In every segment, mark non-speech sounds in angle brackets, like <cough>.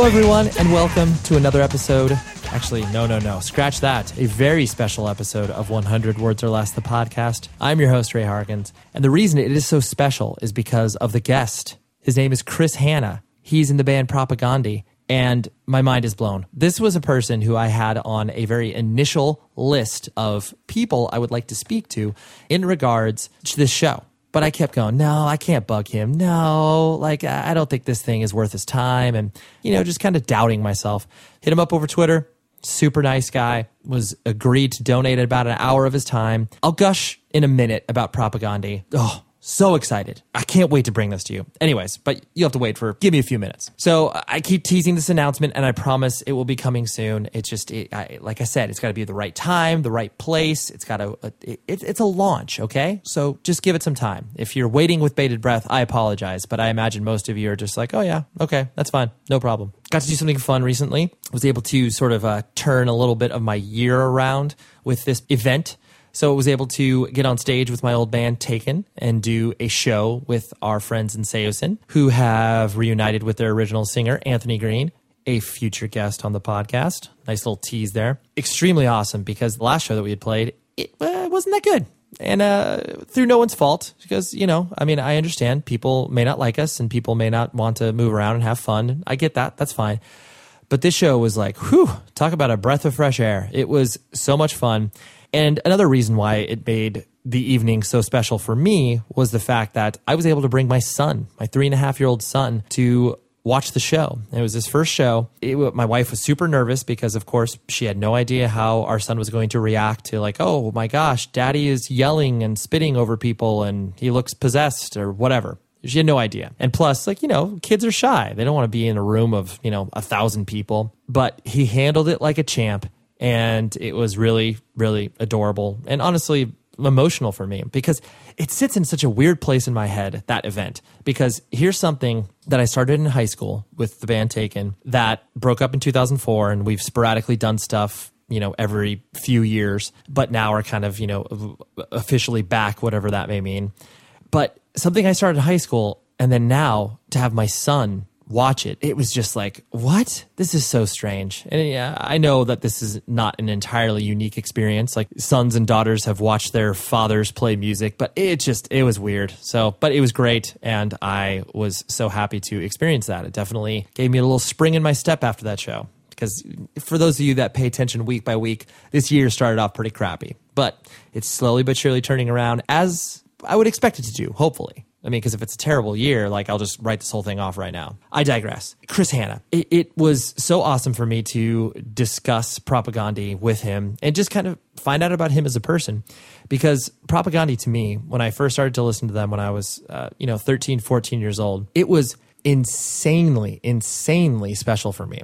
Hello, everyone, and welcome to another episode. Actually, no, no, no. Scratch that. A very special episode of 100 Words or Less, the podcast. I'm your host, Ray Harkins. And the reason it is so special is because of the guest. His name is Chris Hannah. He's in the band Propagandhi. And my mind is blown. This was a person who I had on a very initial list of people I would like to speak to in regards to this show. But I kept going, no, I can't bug him. No, like, I don't think this thing is worth his time. And, you know, just kind of doubting myself. Hit him up over Twitter. Super nice guy. Was agreed to donate about an hour of his time. I'll gush in a minute about Propagandhi. Oh, so excited. I can't wait to bring this to you. Anyways, but you'll have to wait for, give me a few minutes. So I keep teasing this announcement and I promise it will be coming soon. It's just, it, I, like I said, it's got to be the right time, the right place. It's got to, it, it's a launch, okay? So just give it some time. If you're waiting with bated breath, I apologize, but I imagine most of you are just like, oh yeah, okay, that's fine, no problem. Got to do something fun recently. Was able to sort of uh, turn a little bit of my year around with this event so I was able to get on stage with my old band Taken and do a show with our friends in Saosin who have reunited with their original singer, Anthony Green, a future guest on the podcast. Nice little tease there. Extremely awesome because the last show that we had played, it uh, wasn't that good. And uh, through no one's fault, because, you know, I mean, I understand people may not like us and people may not want to move around and have fun. I get that. That's fine. But this show was like, whew, talk about a breath of fresh air. It was so much fun. And another reason why it made the evening so special for me was the fact that I was able to bring my son, my three and a half year old son, to watch the show. It was his first show. It, my wife was super nervous because, of course, she had no idea how our son was going to react to, like, oh my gosh, daddy is yelling and spitting over people and he looks possessed or whatever. She had no idea. And plus, like, you know, kids are shy. They don't want to be in a room of, you know, a thousand people. But he handled it like a champ and it was really really adorable and honestly emotional for me because it sits in such a weird place in my head that event. Because here's something that I started in high school with the band Taken that broke up in 2004 and we've sporadically done stuff you know every few years but now are kind of you know officially back whatever that may mean. But something I started in high school and then now to have my son watch it, it was just like, what? This is so strange. And yeah, I know that this is not an entirely unique experience. Like sons and daughters have watched their fathers play music, but it just, it was weird. So, but it was great. And I was so happy to experience that. It definitely gave me a little spring in my step after that show. Because for those of you that pay attention week by week, this year started off pretty crappy, but it's slowly but surely turning around as I would expect it to do, hopefully. I mean, because if it's a terrible year, like I'll just write this whole thing off right now. I digress. Chris Hannah. It, it, was so awesome for me to discuss Propagandhi with him and just kind of find out about him as a person. Because Propagandhi to me, when I first started to listen to them when I was, uh, you know, 13, 14 years old, it was insanely, insanely special for me.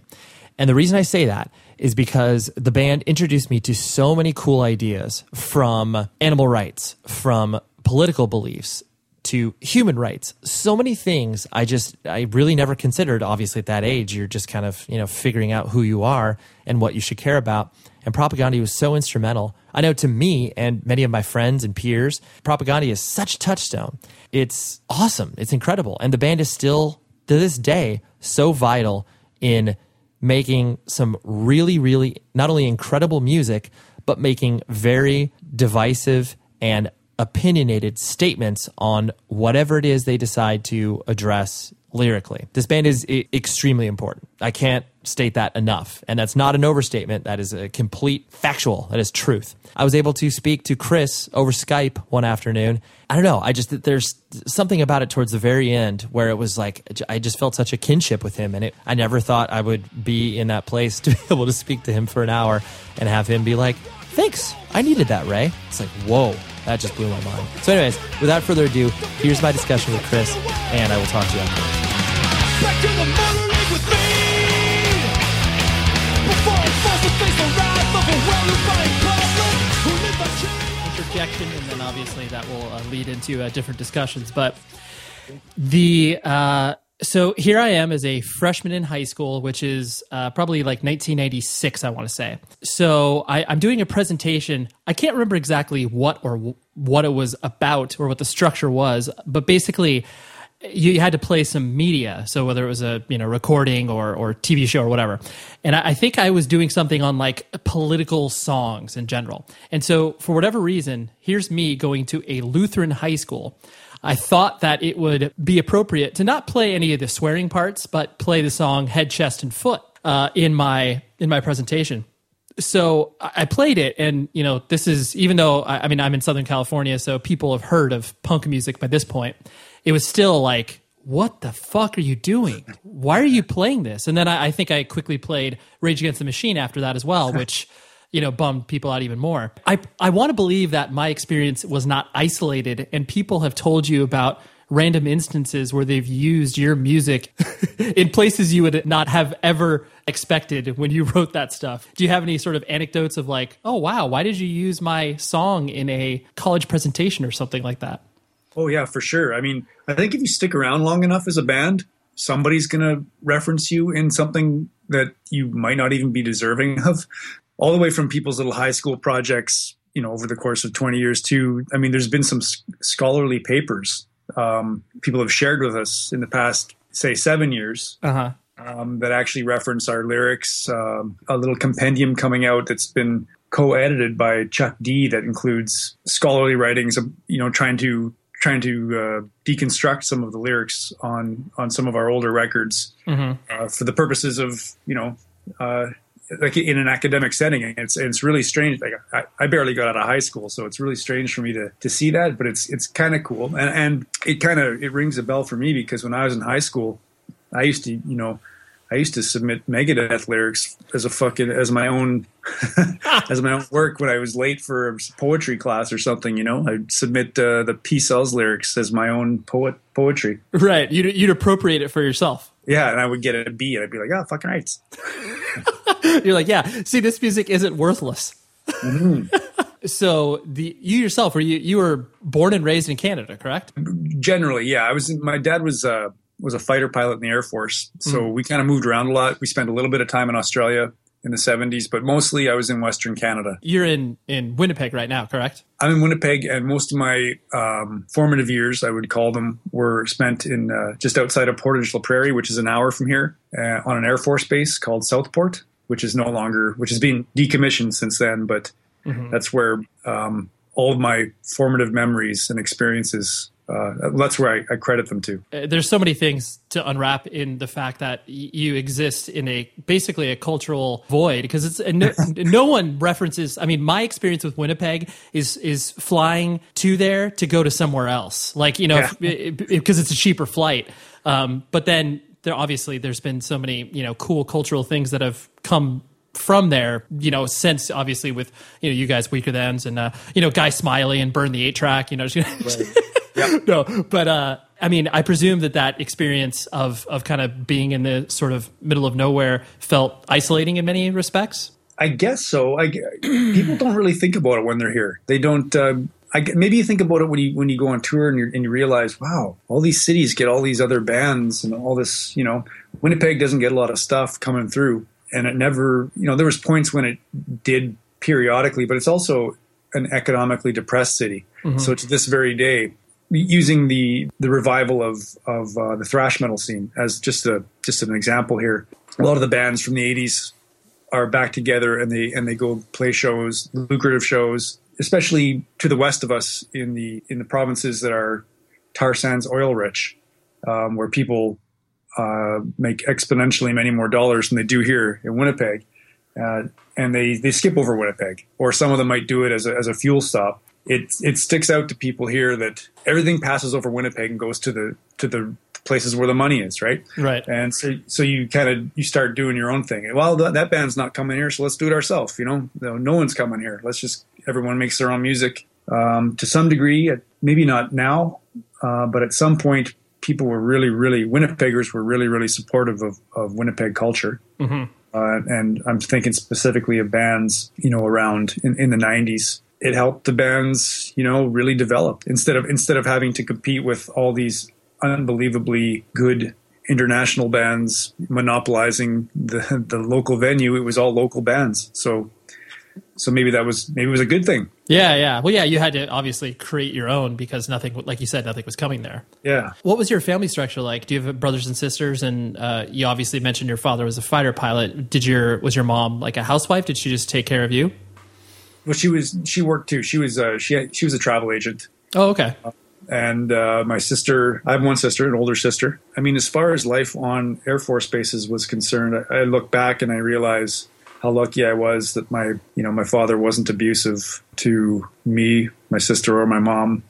And the reason I say that is because the band introduced me to so many cool ideas from animal rights, from political beliefs, to human rights. So many things I just I really never considered. Obviously, at that age, you're just kind of you know figuring out who you are and what you should care about. And Propagandhi was so instrumental. I know to me and many of my friends and peers, Propagandhi is such a touchstone. It's awesome. It's incredible, and the band is still to this day so vital in making some really, really not only incredible music, but making very divisive and opinionated statements on whatever it is they decide to address lyrically. This band is I- extremely important. I can't state that enough. And that's not an overstatement. That is a complete factual. That is truth. I was able to speak to Chris over Skype one afternoon. I don't know. I just, there's something about it towards the very end where it was like, I just felt such a kinship with him. And it, I never thought I would be in that place <laughs> to be able to speak to him for an hour and have him be like, thanks. I needed that, Ray. It's like, whoa. That just blew my mind. So, anyways, without further ado, here's my discussion with Chris, and I will talk to you after. Back to the motor league with me. Before I force to face the wrath of a well-defined public Interjection, and then obviously that will uh, lead into uh, different discussions. But the uh, so here I am as a freshman in high school, which is uh, probably like 1996, I want to say. So I, am doing a presentation. I can't remember exactly what or w- what it was about or what the structure was, but basically, you had to play some media. So whether it was a you know recording or or TV show or whatever, and I, I think I was doing something on like political songs in general. And so for whatever reason, here's me going to a Lutheran high school. I thought that it would be appropriate to not play any of the swearing parts, but play the song "Head, Chest, and Foot" uh, in my in my presentation so I played it, and you know, this is even though I, I, mean I'm in Southern California, so people have heard of punk music by this point. It was still like, what the fuck are you doing? Why are you playing this? And then I, I think I quickly played Rage Against the Machine after that as well, <laughs> which you know bummed people out even more. I I want to believe that my experience was not isolated, and people have told you about random instances where they've used your music <laughs> in places you would not have ever expected when you wrote that stuff. Do you have any sort of anecdotes of like, oh wow, why did you use my song in a college presentation or something like that? Oh yeah, for sure. I mean, I think if you stick around long enough as a band, somebody's going to reference you in something that you might not even be deserving of. All the way from people's little high school projects, you know, over the course of 20 years too. I mean, there's been some scholarly papers um, people have shared with us in the past, say, seven years. Uh-huh. Um, that actually reference our lyrics. Um, a little compendium coming out that's been co-edited by Chuck D that includes scholarly writings, of, you know, trying to trying to uh, deconstruct some of the lyrics on on some of our older records mm-hmm. uh, for the purposes of you know uh, like in an academic setting. It's it's really strange. Like I, I, barely got out of high school, so it's really strange for me to to see that. But it's it's kind of cool, and and it kind of it rings a bell for me because when I was in high school, I used to you know. I used to submit Megadeth lyrics as a fucking as my own <laughs> as my own work when I was late for a poetry class or something. You know, I'd submit uh, the P cells lyrics as my own poet poetry. Right, you'd you'd appropriate it for yourself. Yeah, and I would get a B, and I'd be like, "Oh, fucking rights." <laughs> <laughs> You're like, yeah. See, this music isn't worthless. Mm-hmm. <laughs> so the you yourself were you you were born and raised in Canada, correct? Generally, yeah. I was. My dad was uh, was a fighter pilot in the Air Force, so mm. we kind of moved around a lot. We spent a little bit of time in Australia in the 70s, but mostly I was in Western Canada. You're in in Winnipeg right now, correct? I'm in Winnipeg, and most of my um, formative years, I would call them, were spent in uh, just outside of Portage la Prairie, which is an hour from here, uh, on an Air Force base called Southport which is no longer, which has been decommissioned since then. But mm-hmm. that's where um, all of my formative memories and experiences. Uh, that's where I, I, credit them to. Uh, there's so many things to unwrap in the fact that y- you exist in a basically a cultural void because it's no, <laughs> no, one references. I mean, my experience with Winnipeg is is flying to there to go to somewhere else, like you know, because yeah. it's a cheaper flight. Um, but then there obviously there's been so many you know cool cultural things that have come from there, you know, since obviously with you know you guys Weakerthans and uh, you know Guy Smiley and Burn the Eight Track, you know. <laughs> Right. Yep. <laughs> No, but uh, I mean, I presume that that experience of of kind of being in the sort of middle of nowhere felt isolating in many respects. I guess so. I, <clears throat> people don't really think about it when they're here. They don't. Uh, I, maybe you think about it when you when you go on tour and, and you realize, wow, all these cities get all these other bands and all this. You know, Winnipeg doesn't get a lot of stuff coming through, and it never. You know, there was points when it did periodically, but it's also an economically depressed city. Mm-hmm. So to this very day, using the the revival of of uh, the thrash metal scene as just a just an example here, a lot of the bands from the '80s are back together and they and they go play shows, lucrative shows especially to the west of us in the in the provinces that are tar sands oil rich, um, where people uh, make exponentially many more dollars than they do here in Winnipeg, uh, and they they skip over Winnipeg, or some of them might do it as a, as a fuel stop. It it sticks out to people here that everything passes over Winnipeg and goes to the to the places where the money is, right? Right. And so, so you kind of you start doing your own thing. Well, th- that band's not coming here, so let's do it ourselves. You know, no, no one's coming here. Let's just everyone makes their own music um, to some degree. Maybe not now, uh, but at some point, people were really, really Winnipeggers were really, really supportive of, of Winnipeg culture. Mm-hmm. Uh, and I'm thinking specifically of bands, you know, around in, in the '90s. It helped the bands, you know, really develop instead of instead of having to compete with all these unbelievably good international bands monopolizing the the local venue. It was all local bands. So so maybe that was maybe it was a good thing. Yeah, yeah. Well, yeah, you had to obviously create your own because nothing, like you said, nothing was coming there. Yeah. What was your family structure like? Do you have brothers and sisters? And uh, you obviously mentioned your father was a fighter pilot. Did your was your mom like a housewife? Did she just take care of you? Well, she was. She worked too. She was. Uh, she had, she was a travel agent. Oh, okay. And uh, my sister, I have one sister, an older sister. I mean, as far as life on Air Force bases was concerned, I, I look back and I realize how lucky I was that my, you know, my father wasn't abusive to me, my sister, or my mom.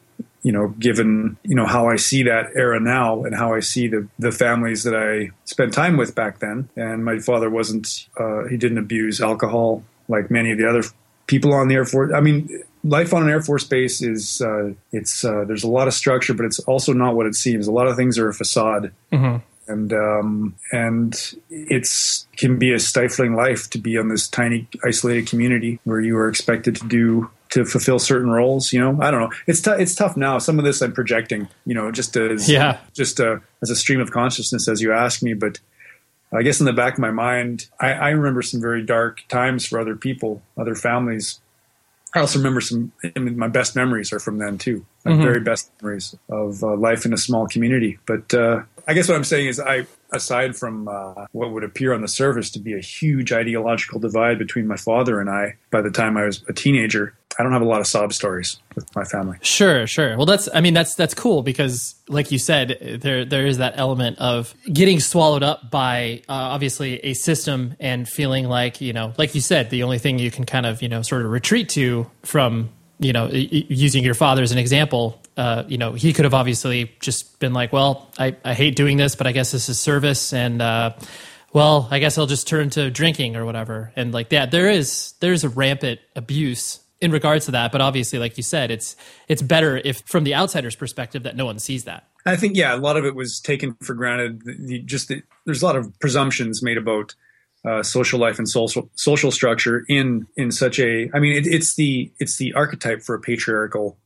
You know, given you know how I see that era now and how I see the the families that I spent time with back then, and my father wasn't, uh, he didn't abuse alcohol like many of the other people on the Air Force. I mean, life on an Air Force base is uh, it's uh, there's a lot of structure, but it's also not what it seems. A lot of things are a facade, mm-hmm. and um, and it's can be a stifling life to be on this tiny isolated community where you are expected to do to fulfill certain roles. You know, I don't know. It's t- it's tough now. Some of this I'm projecting. You know, just as yeah, just uh, as a stream of consciousness as you ask me, but. I guess in the back of my mind, I, I remember some very dark times for other people, other families, I also remember some. I mean, my best memories are from then too. My mm-hmm. very best memories of uh, life in a small community. But uh, I guess what I'm saying is, I aside from uh, what would appear on the surface to be a huge ideological divide between my father and I, by the time I was a teenager, I don't have a lot of sob stories with my family. Sure, sure. Well, that's I mean that's that's cool because, like you said, there there is that element of getting swallowed up by uh, obviously a system and feeling like you know, like you said, the only thing you can kind of you know sort of retreat to from you know using your father as an example. Uh, you know, he could have obviously just been like, "Well, I, I hate doing this, but I guess this is service," and uh, well, I guess I'll just turn to drinking or whatever. And like that, there is there's a rampant abuse in regards to that. But obviously, like you said, it's it's better if from the outsider's perspective that no one sees that. I think yeah, a lot of it was taken for granted. The, just the, there's a lot of presumptions made about uh, social life and social social structure in in such a. I mean, it, it's the it's the archetype for a patriarchal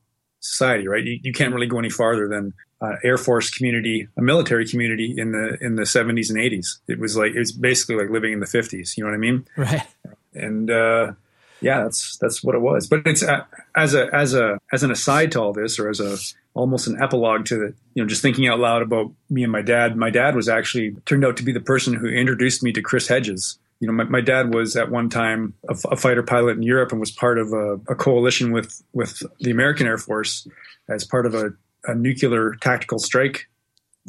society, right? You, you can't really go any farther than uh, Air Force community, a military community in the in the 70s and 80s. It was like it was basically like living in the 50s. You know what I mean? Right. And uh, yeah, that's that's what it was. But it's uh, as a as a as an aside to all this, or as a almost an epilogue to the you know just thinking out loud about me and my dad. My dad was actually turned out to be the person who introduced me to Chris Hedges. You know, my, my dad was at one time a, a fighter pilot in Europe and was part of a, a coalition with with the American Air Force as part of a, a nuclear tactical strike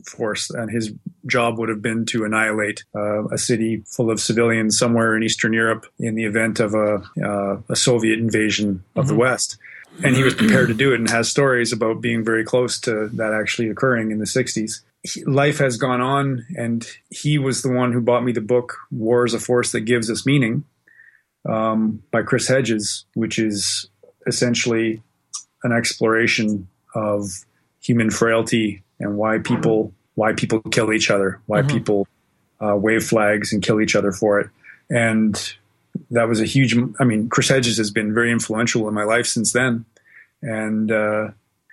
force, and his job would have been to annihilate uh, a city full of civilians somewhere in Eastern Europe in the event of a, uh, a Soviet invasion of mm-hmm. the West. And he was prepared to do it and has stories about being very close to that actually occurring in the 60s. Life has gone on, and he was the one who bought me the book War is a Force That Gives Us Meaning um, by Chris Hedges, which is essentially an exploration of human frailty and why people why people kill each other, why mm-hmm. people uh, wave flags and kill each other for it. And that was a huge. I mean, Chris Hedges has been very influential in my life since then, and uh,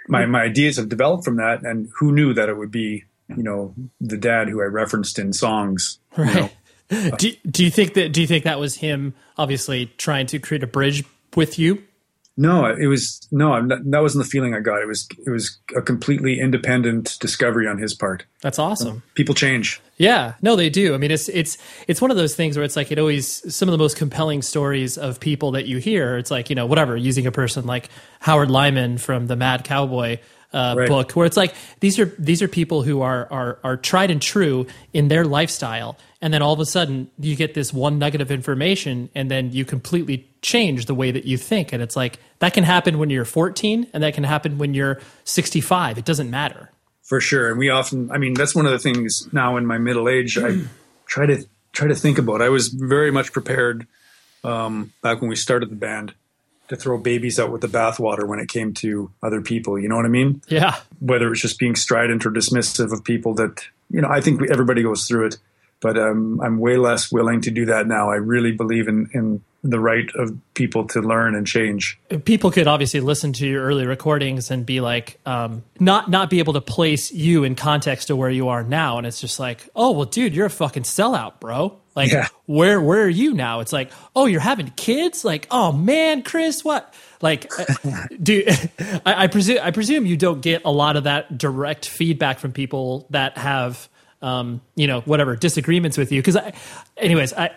my my ideas have developed from that. And who knew that it would be you know the dad who I referenced in songs, right? You know? <laughs> do, do you think that do you think that was him obviously trying to create a bridge with you no, it was no. That wasn't the feeling I got. It was it was a completely independent discovery on his part. That's awesome. Um, people change. Yeah, no, they do. I mean, it's it's it's one of those things where it's like it always some of the most compelling stories of people that you hear. It's like you know whatever using a person like Howard Lyman from the Mad Cowboy uh, right. book, where it's like these are these are people who are are are tried and true in their lifestyle, and then all of a sudden you get this one nugget of information, and then you completely change the way that you think, and it's like that can happen when you're 14, and that can happen when you're 65. It doesn't matter. For sure, and we often, I mean, that's one of the things now in my middle age I try to try to think about. I was very much prepared um, back when we started the band to throw babies out with the bathwater when it came to other people. You know what I mean? Yeah. Whether it's just being strident or dismissive of people that, you know, I think everybody goes through it, but um, I'm way less willing to do that now. I really believe in, in the right of people to learn and change. People could obviously listen to your early recordings and be like, um, not not be able to place you in context to where you are now, and it's just like, oh well, dude, you're a fucking sellout, bro. Like, Yeah. where where are you now? It's like, oh, you're having kids. Like, oh man, Chris, what? Like, uh, <laughs> do <laughs> I, I presume I presume you don't get a lot of that direct feedback from people that have. Um, you know, whatever disagreements with you. Because, I, anyways, I,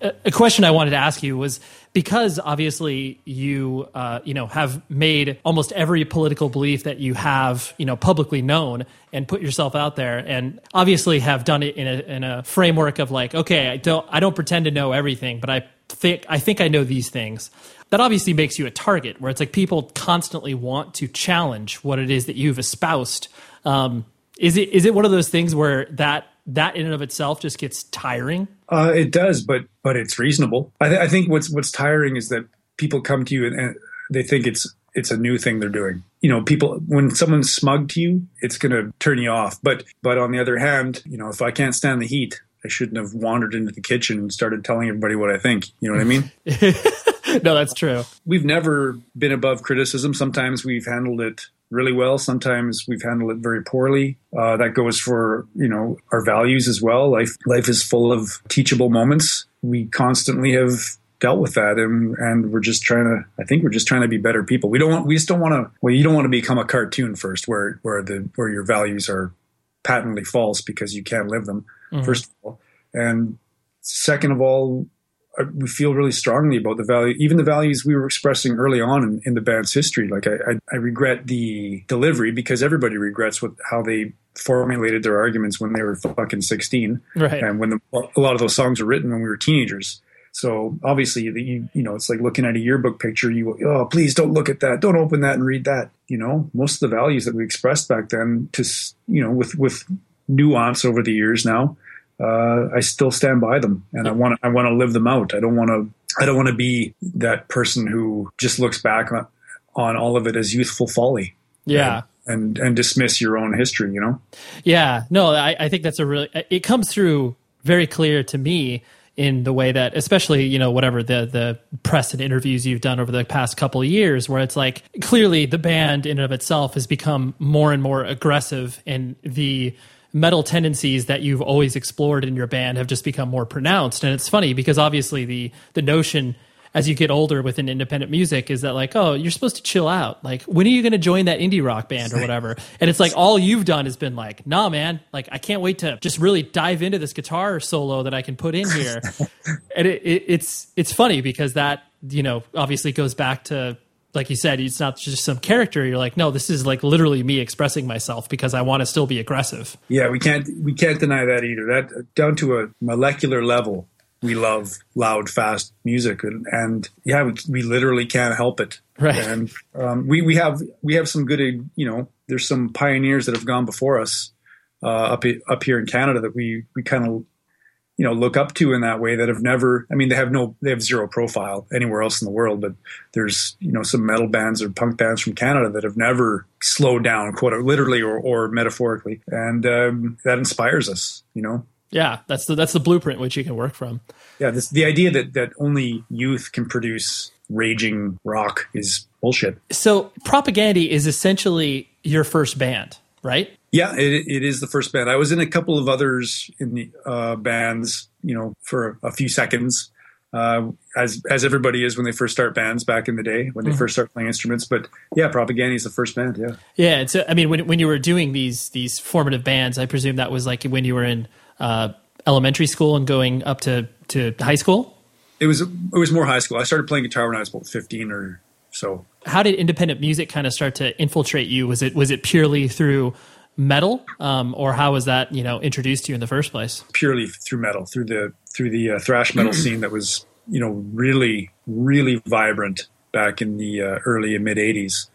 uh, a question I wanted to ask you was because obviously you, uh, you know, have made almost every political belief that you have, you know, publicly known and put yourself out there, and obviously have done it in a in a framework of like, okay, I don't I don't pretend to know everything, but I think I think I know these things. That obviously makes you a target, where it's like people constantly want to challenge what it is that you've espoused. Um, is it is it one of those things where that that in and of itself just gets tiring? Uh, it does, but but it's reasonable. I, th- I think what's what's tiring is that people come to you and, and they think it's it's a new thing they're doing. You know, people when someone's smug to you, it's going to turn you off. But but on the other hand, you know, if I can't stand the heat, I shouldn't have wandered into the kitchen and started telling everybody what I think. You know what I mean? <laughs> no, that's true. we've never been above criticism. Sometimes we've handled it really well. Sometimes we've handled it very poorly. Uh, that goes for you know our values as well. Life life is full of teachable moments. We constantly have dealt with that, and and we're just trying to. I think we're just trying to be better people. We don't want. We just don't want to. Well, you don't want to become a cartoon first, where where the where your values are patently false because you can't live them. First of all, and second of all, Uh, we feel really strongly about the value, even the values we were expressing early on in, in the band's history. Like I, I, I regret the delivery because everybody regrets what how they formulated their arguments when they were fucking sixteen, Right. and when the, a lot of those songs were written when we were teenagers. So obviously, the, you you know, it's like looking at a yearbook picture. You oh, please don't look at that. Don't open that and read that. You know, most of the values that we expressed back then, to you know, with with nuance over the years now, uh, I still stand by them, and I want I want to live them out. I don't want to I don't want to be that person who just looks back on, on all of it as youthful folly Yeah. and and dismiss your own history. You know, Yeah, no, I, I think that's a really. It comes through very clear to me in the way that, especially you know, whatever the the press and interviews you've done over the past couple of years, where it's like clearly the band in and of itself has become more and more aggressive, and the metal tendencies that you've always explored in your band have just become more pronounced. And it's funny because obviously the the notion as you get older within independent music is that like oh you're supposed to chill out. Like when are you going to join that indie rock band or whatever? And it's like all you've done has been like nah man like i can't wait to just really dive into this guitar solo that i can put in here. <laughs> And it, it, it's it's funny because that you know obviously goes back to like you said it's not just some character you're like no this is like literally me expressing myself because i want to still be aggressive yeah, we can't we can't deny that either. That down to a molecular level, we love loud, fast music, and, and yeah, we, we literally can't help it. Right. And um, we we have we have some good, you know, there's some pioneers that have gone before us uh, up up here in Canada that we we kind of you know look up to in that way that have never i mean they have no they have zero profile anywhere else in the world but there's you know some metal bands or punk bands from canada that have never slowed down quote literally or, or metaphorically. And um, that inspires us you know? Yeah that's the that's the blueprint which you can work from. Yeah this the idea that that only youth can produce raging rock is bullshit. So Propagandhi is essentially your first band right Yeah, it, it is the first band. I was in a couple of others in the uh, bands, you know, for a few seconds, uh, as as everybody is when they first start bands back in the day when they first start playing instruments. But yeah, Propagandhi is the first band. Yeah, Yeah, and so I mean, when when you were doing these these formative bands, I presume that was like when you were in uh, elementary school and going up to to high school. it was it was more high school. I started playing guitar when I was about fifteen or so. How did independent music kind of start to infiltrate you? Was it was it purely through metal, um, or how was that you know introduced to you in the first place? Purely through metal, through the through the uh, thrash metal scene that was you know really really vibrant back in the uh, early and mid '80s,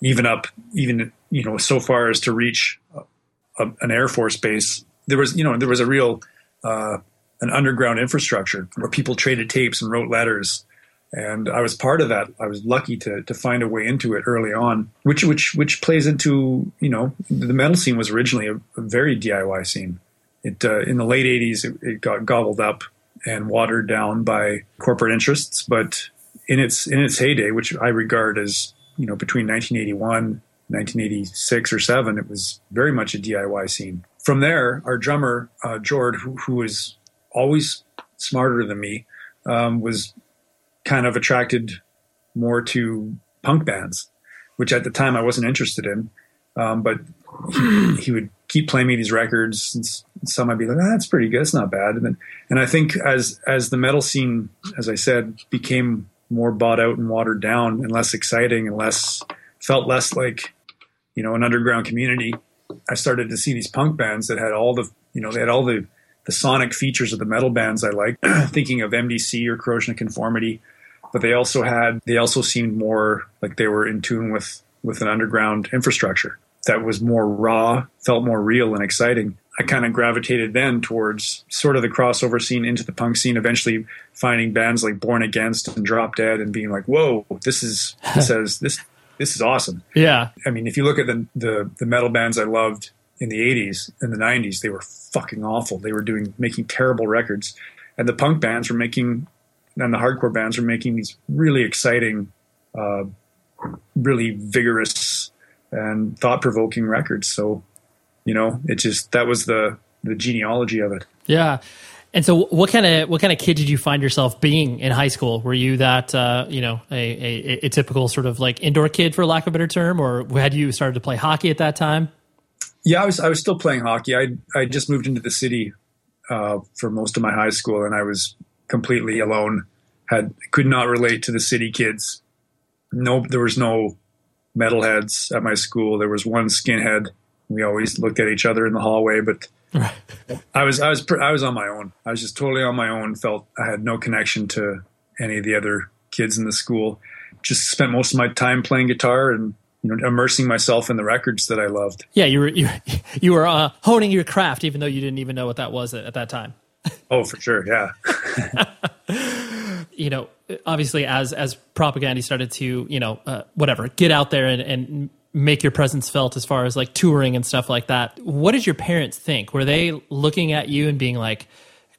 even up even you know so far as to reach a, an air force base. There was you know there was a real uh, an underground infrastructure where people traded tapes and wrote letters. And I was part of that. I was lucky to to find a way into it early on, which which which plays into you know the metal scene was originally a, a very DIY scene. It uh, in the late '80s it, it got gobbled up and watered down by corporate interests, but in its in its heyday, which I regard as you know between 1981 1986 or seven, it was very much a DIY scene. From there, our drummer uh, Jord, who, who was always smarter than me, um, was kind of attracted more to punk bands, which at the time I wasn't interested in. Um, but he, he, would keep playing me these records, and some I'd be like, ah, "That's pretty good. It's not bad." And then, and I think as as the metal scene, as I said, became more bought out and watered down, and less exciting, and less felt less like you know an underground community. I started to see these punk bands that had all the you know they had all the the sonic features of the metal bands I like, <clears throat> thinking of MDC or Corrosion of Conformity, but they also had they also seemed more like they were in tune with with an underground infrastructure that was more raw, felt more real and exciting. I kind of gravitated then towards sort of the crossover scene into the punk scene, eventually finding bands like Born Against and Drop Dead and being like, whoa, this is this <laughs> has this this is awesome. Yeah. I mean, if you look at the the, the metal bands I loved in the 80s and the 90s, they were fucking awful. They were doing making terrible records. And the punk bands were making and the hardcore bands were making these really exciting uh, really vigorous and thought provoking records. So, you know, it just that was the the genealogy of it. Yeah. And so, what kind of what kind of kid did you find yourself being in high school? Were you that uh, you know a, a, a, typical sort of like indoor kid, for lack of a better term, or had you started to play hockey at that time? Yeah, I was I was still playing hockey. I I just moved into the city uh, for most of my high school, and I was completely alone. Had could not relate to the city kids. No, there was no metalheads at my school. There was one skinhead. We always looked at each other in the hallway, but. I was I was I was on my own. I was just totally on my own. Felt I had no connection to any of the other kids in the school. Just spent most of my time playing guitar and you know immersing myself in the records that I loved. Yeah, you were you, <laughs> you were uh, honing your craft, even though you didn't even know what that was at, at that time. <laughs> oh, for sure, yeah. <laughs> you know, obviously as as Propagandhi started to you know uh, whatever get out there and, and make your presence felt as far as like touring and stuff like that. What did your parents think? Were they looking at you and being like,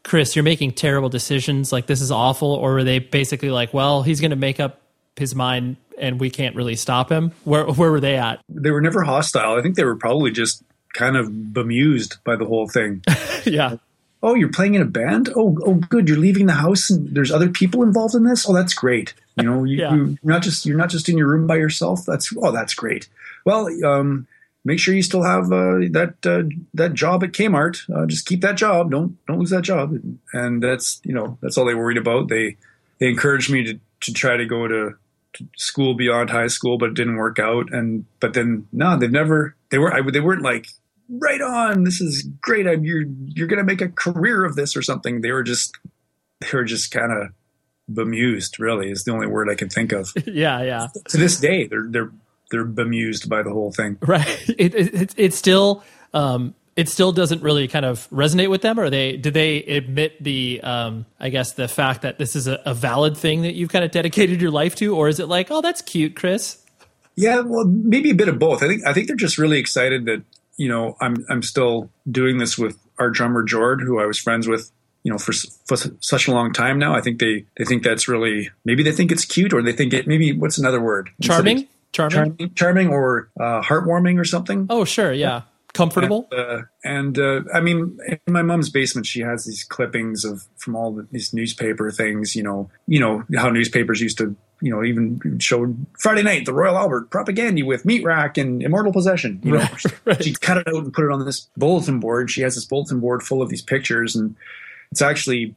Chris, you're making terrible decisions. Like this is awful. Or were they basically like, well, he's going to make up his mind and we can't really stop him? Where, where were they at? They were never hostile. I think they were probably just kind of bemused by the whole thing. <laughs> yeah oh, you're playing in a band? Oh, oh, good. You're leaving the house and there's other people involved in this. Oh, that's great. You know, you, <laughs> yeah. you're not just you're not just in your room by yourself. That's oh, that's great. Well, um, make sure you still have uh, that uh, that job at Kmart. Uh, just keep that job. Don't don't lose that job. And that's you know that's all they worried about. They they encouraged me to to try to go to, to school beyond high school, but it didn't work out. And but then no, they've never they were I, they weren't like right on. This is great. I'm, you're you're going to make a career of this or something. They were just they were just kind of bemused. Really, is the only word I can think of. <laughs> yeah, yeah. To this day, they're they're they're bemused by the whole thing. Right. <laughs> It it, it still um, it still doesn't really kind of resonate with them, or they did they admit the um, I guess the fact that this is a, a valid thing that you've kind of dedicated your life to, or is it like, oh, that's cute, Chris? Yeah, well, maybe a bit of both. I think I think they're just really excited that you know, I'm I'm still doing this with our drummer Jord, who I was friends with, you know, for, for such a long time now. I think they they think that's really maybe they think it's cute, or they think it maybe what's another word? Charming, charming, charming, charming or uh, heartwarming or something. Oh, sure, yeah. Comfortable, and, uh, and uh, I mean, in my mom's basement, she has these clippings of from all the, these newspaper things. You know, you know how newspapers used to you know, even showed Friday night the Royal Albert Propagandhi with Meat Rack and Immortal Possession. You know, right, right. she cut it out and put it on this bulletin board. She has this bulletin board full of these pictures, and it's actually,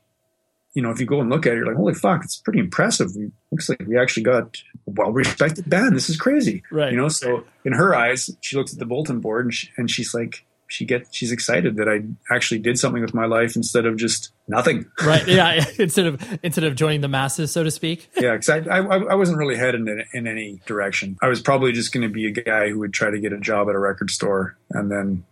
you know, if you go and look at it, you're like, holy fuck, it's pretty impressive. It looks like we actually got a well-respected band. This is crazy, right? You know, so in her eyes, she looks at the bulletin board and, she, and she's like, she get she's excited that I actually did something with my life instead of just nothing. right. <laughs> Yeah. <laughs> instead of instead of joining the masses, so to speak. yeah. Because I, I, I wasn't really headed in, in any direction. I was probably just going to be a guy who would try to get a job at a record store and then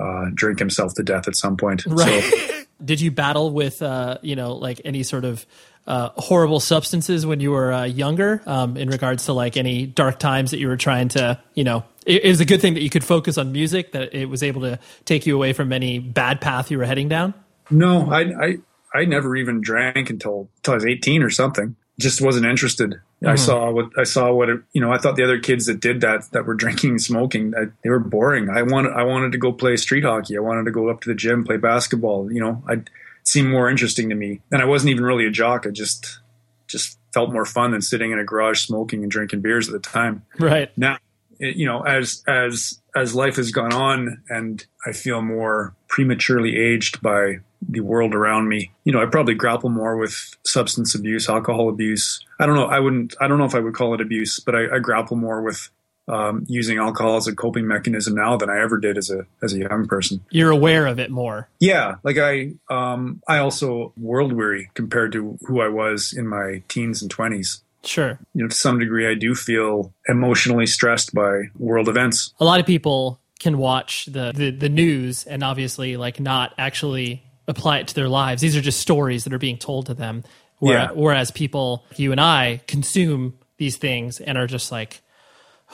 uh, drink himself to death at some point. Right. So, <laughs> did you battle with uh, you know like any sort of uh, horrible substances when you were uh, younger um, in regards to like any dark times that you were trying to you know it, it, was a good thing that you could focus on music that it was able to take you away from any bad path you were heading down? No i i, I never even drank until until i was 18 or something just wasn't interested mm-hmm. i saw what i saw what it, you know i thought the other kids that did that that were <laughs> drinking smoking I, they were boring i wanted i wanted to go play street hockey i wanted to go up to the gym play basketball you know i seemed more interesting to me. And I wasn't even really a jock. I just just felt more fun than sitting in a garage smoking and drinking beers at the time. Right. Now, it, you know, as as as life has gone on and I feel more prematurely aged by the world around me, you know, I probably grapple more with substance abuse, alcohol abuse. I don't know. I wouldn't. I don't know if I would call it abuse, but I, I grapple more with um, using alcohol as a coping mechanism now than I ever did as a as a young person. You're aware of it more. Yeah, like I um, I also world weary compared to who I was in my teens and twenties. Sure. You know, to some degree, I do feel emotionally stressed by world events. A lot of people can watch the, the, the news and obviously like not actually apply it to their lives. These are just stories that are being told to them. Whereas, Yeah. whereas people, you and I, consume these things and are just like,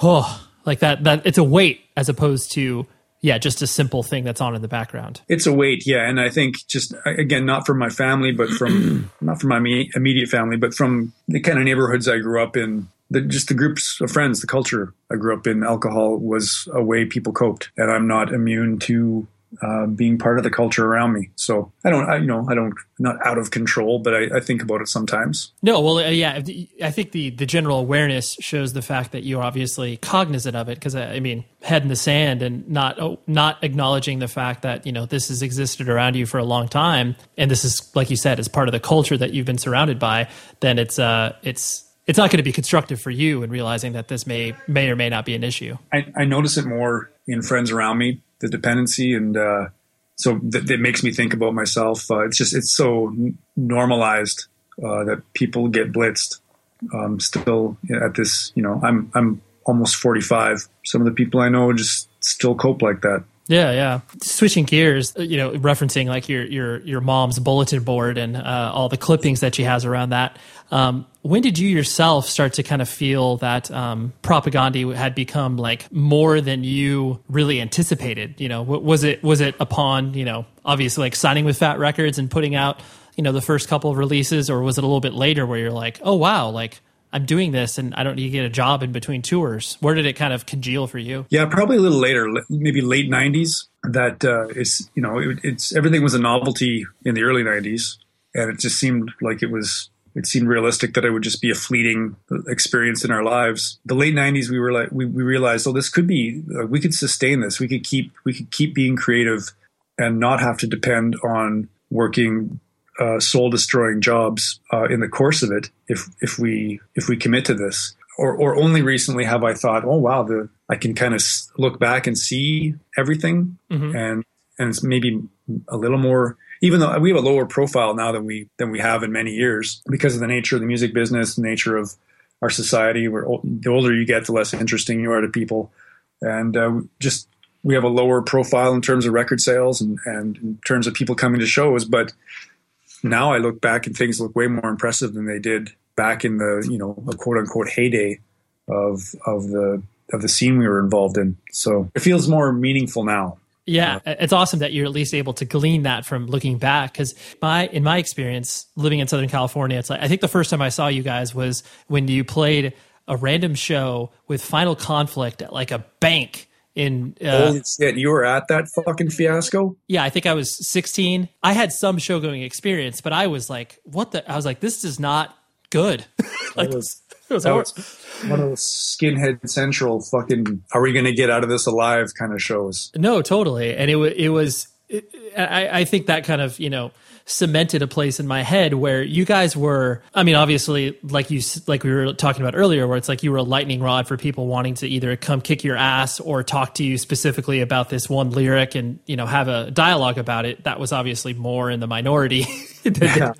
oh, like that. That it's a weight as opposed to yeah, just a simple thing that's on in the background. It's a weight, yeah, and I think just again, not from my family, but from <clears throat> not from my immediate family, but from the kind of neighborhoods I grew up in. The, just the groups of friends, the culture I grew up in. Alcohol was a way people coped, and I'm not immune to uh, being part of the culture around me. So I don't, I, you know, I don't, not out of control, but I, I think about it sometimes. No, well, uh, yeah, I think the the general awareness shows the fact that you're obviously cognizant of it because I mean, head in the sand and not oh, not acknowledging the fact that you know this has existed around you for a long time, and this is like you said, is part of the culture that you've been surrounded by. Then it's uh, it's it's not going to be constructive for you in realizing that this may may or may not be an issue. I, I notice it more in friends around me, the dependency, and uh, so that, that makes me think about myself. Uh, it's just it's so n- normalized uh, that people get blitzed. Um, still at this, you know, I'm I'm almost 45. Some of the people I know just still cope like that. Yeah, yeah. Switching gears, uh, you know, referencing like your your your mom's bulletin board and uh, all the clippings that she has around that. Um, when did you yourself start to kind of feel that um, Propagandhi had become like more than you really anticipated? You know, was it was it upon you know obviously like signing with Fat Records and putting out you know the first couple of releases, or was it a little bit later where you're like, oh wow, like I'm doing this and I don't need to get a job in between tours? Where did it kind of congeal for you? Yeah, probably a little later, maybe late 90s. That uh, is, you know, it, it's everything was a novelty in the early 90s, and it just seemed like it was. It seemed realistic that it would just be a fleeting experience in our lives. The late '90s, we were like, we, we realized, oh, this could be, uh, we could sustain this. We could keep, we could keep being creative, and not have to depend on working uh, soul destroying jobs uh, in the course of it if if we if we commit to this. Or or only recently have I thought oh wow the I can kind of look back and see everything. Mhm. and and it's maybe a little more even though we have a lower profile now than we than we have in many years because of the nature of the music business the nature of our society. Where the older you get the less interesting you are to people. And uh, just we have a lower profile in terms of record sales and, and in terms of people coming to shows but now I look back and things look way more impressive than they did back in the you know a quote unquote heyday of of the of the scene we were involved in. So it feels more meaningful now. Yeah, uh, it's awesome that you're at least able to glean that from looking back. Because my, in my experience, living in Southern California, it's like I think the first time I saw you guys was when you played a random show with Final Conflict at like a bank in. Uh, Holy shit, you were at that fucking fiasco? yeah, I think I was 16. I had some show going experience, but I was like, "What the?" I was like, "This is not good." <laughs> like, That was- it was That was one of those skinhead central fucking are we gonna get out of this alive kind of shows. No, totally. And it wa it was. It, I, I think that kind of you know cemented a place in my head where you guys were. I mean, obviously, like you like we were talking about earlier, where it's like you were a lightning rod for people wanting to either come kick your ass or talk to you specifically about this one lyric and you know have a dialogue about it. That was obviously more in the minority. <laughs> Yeah.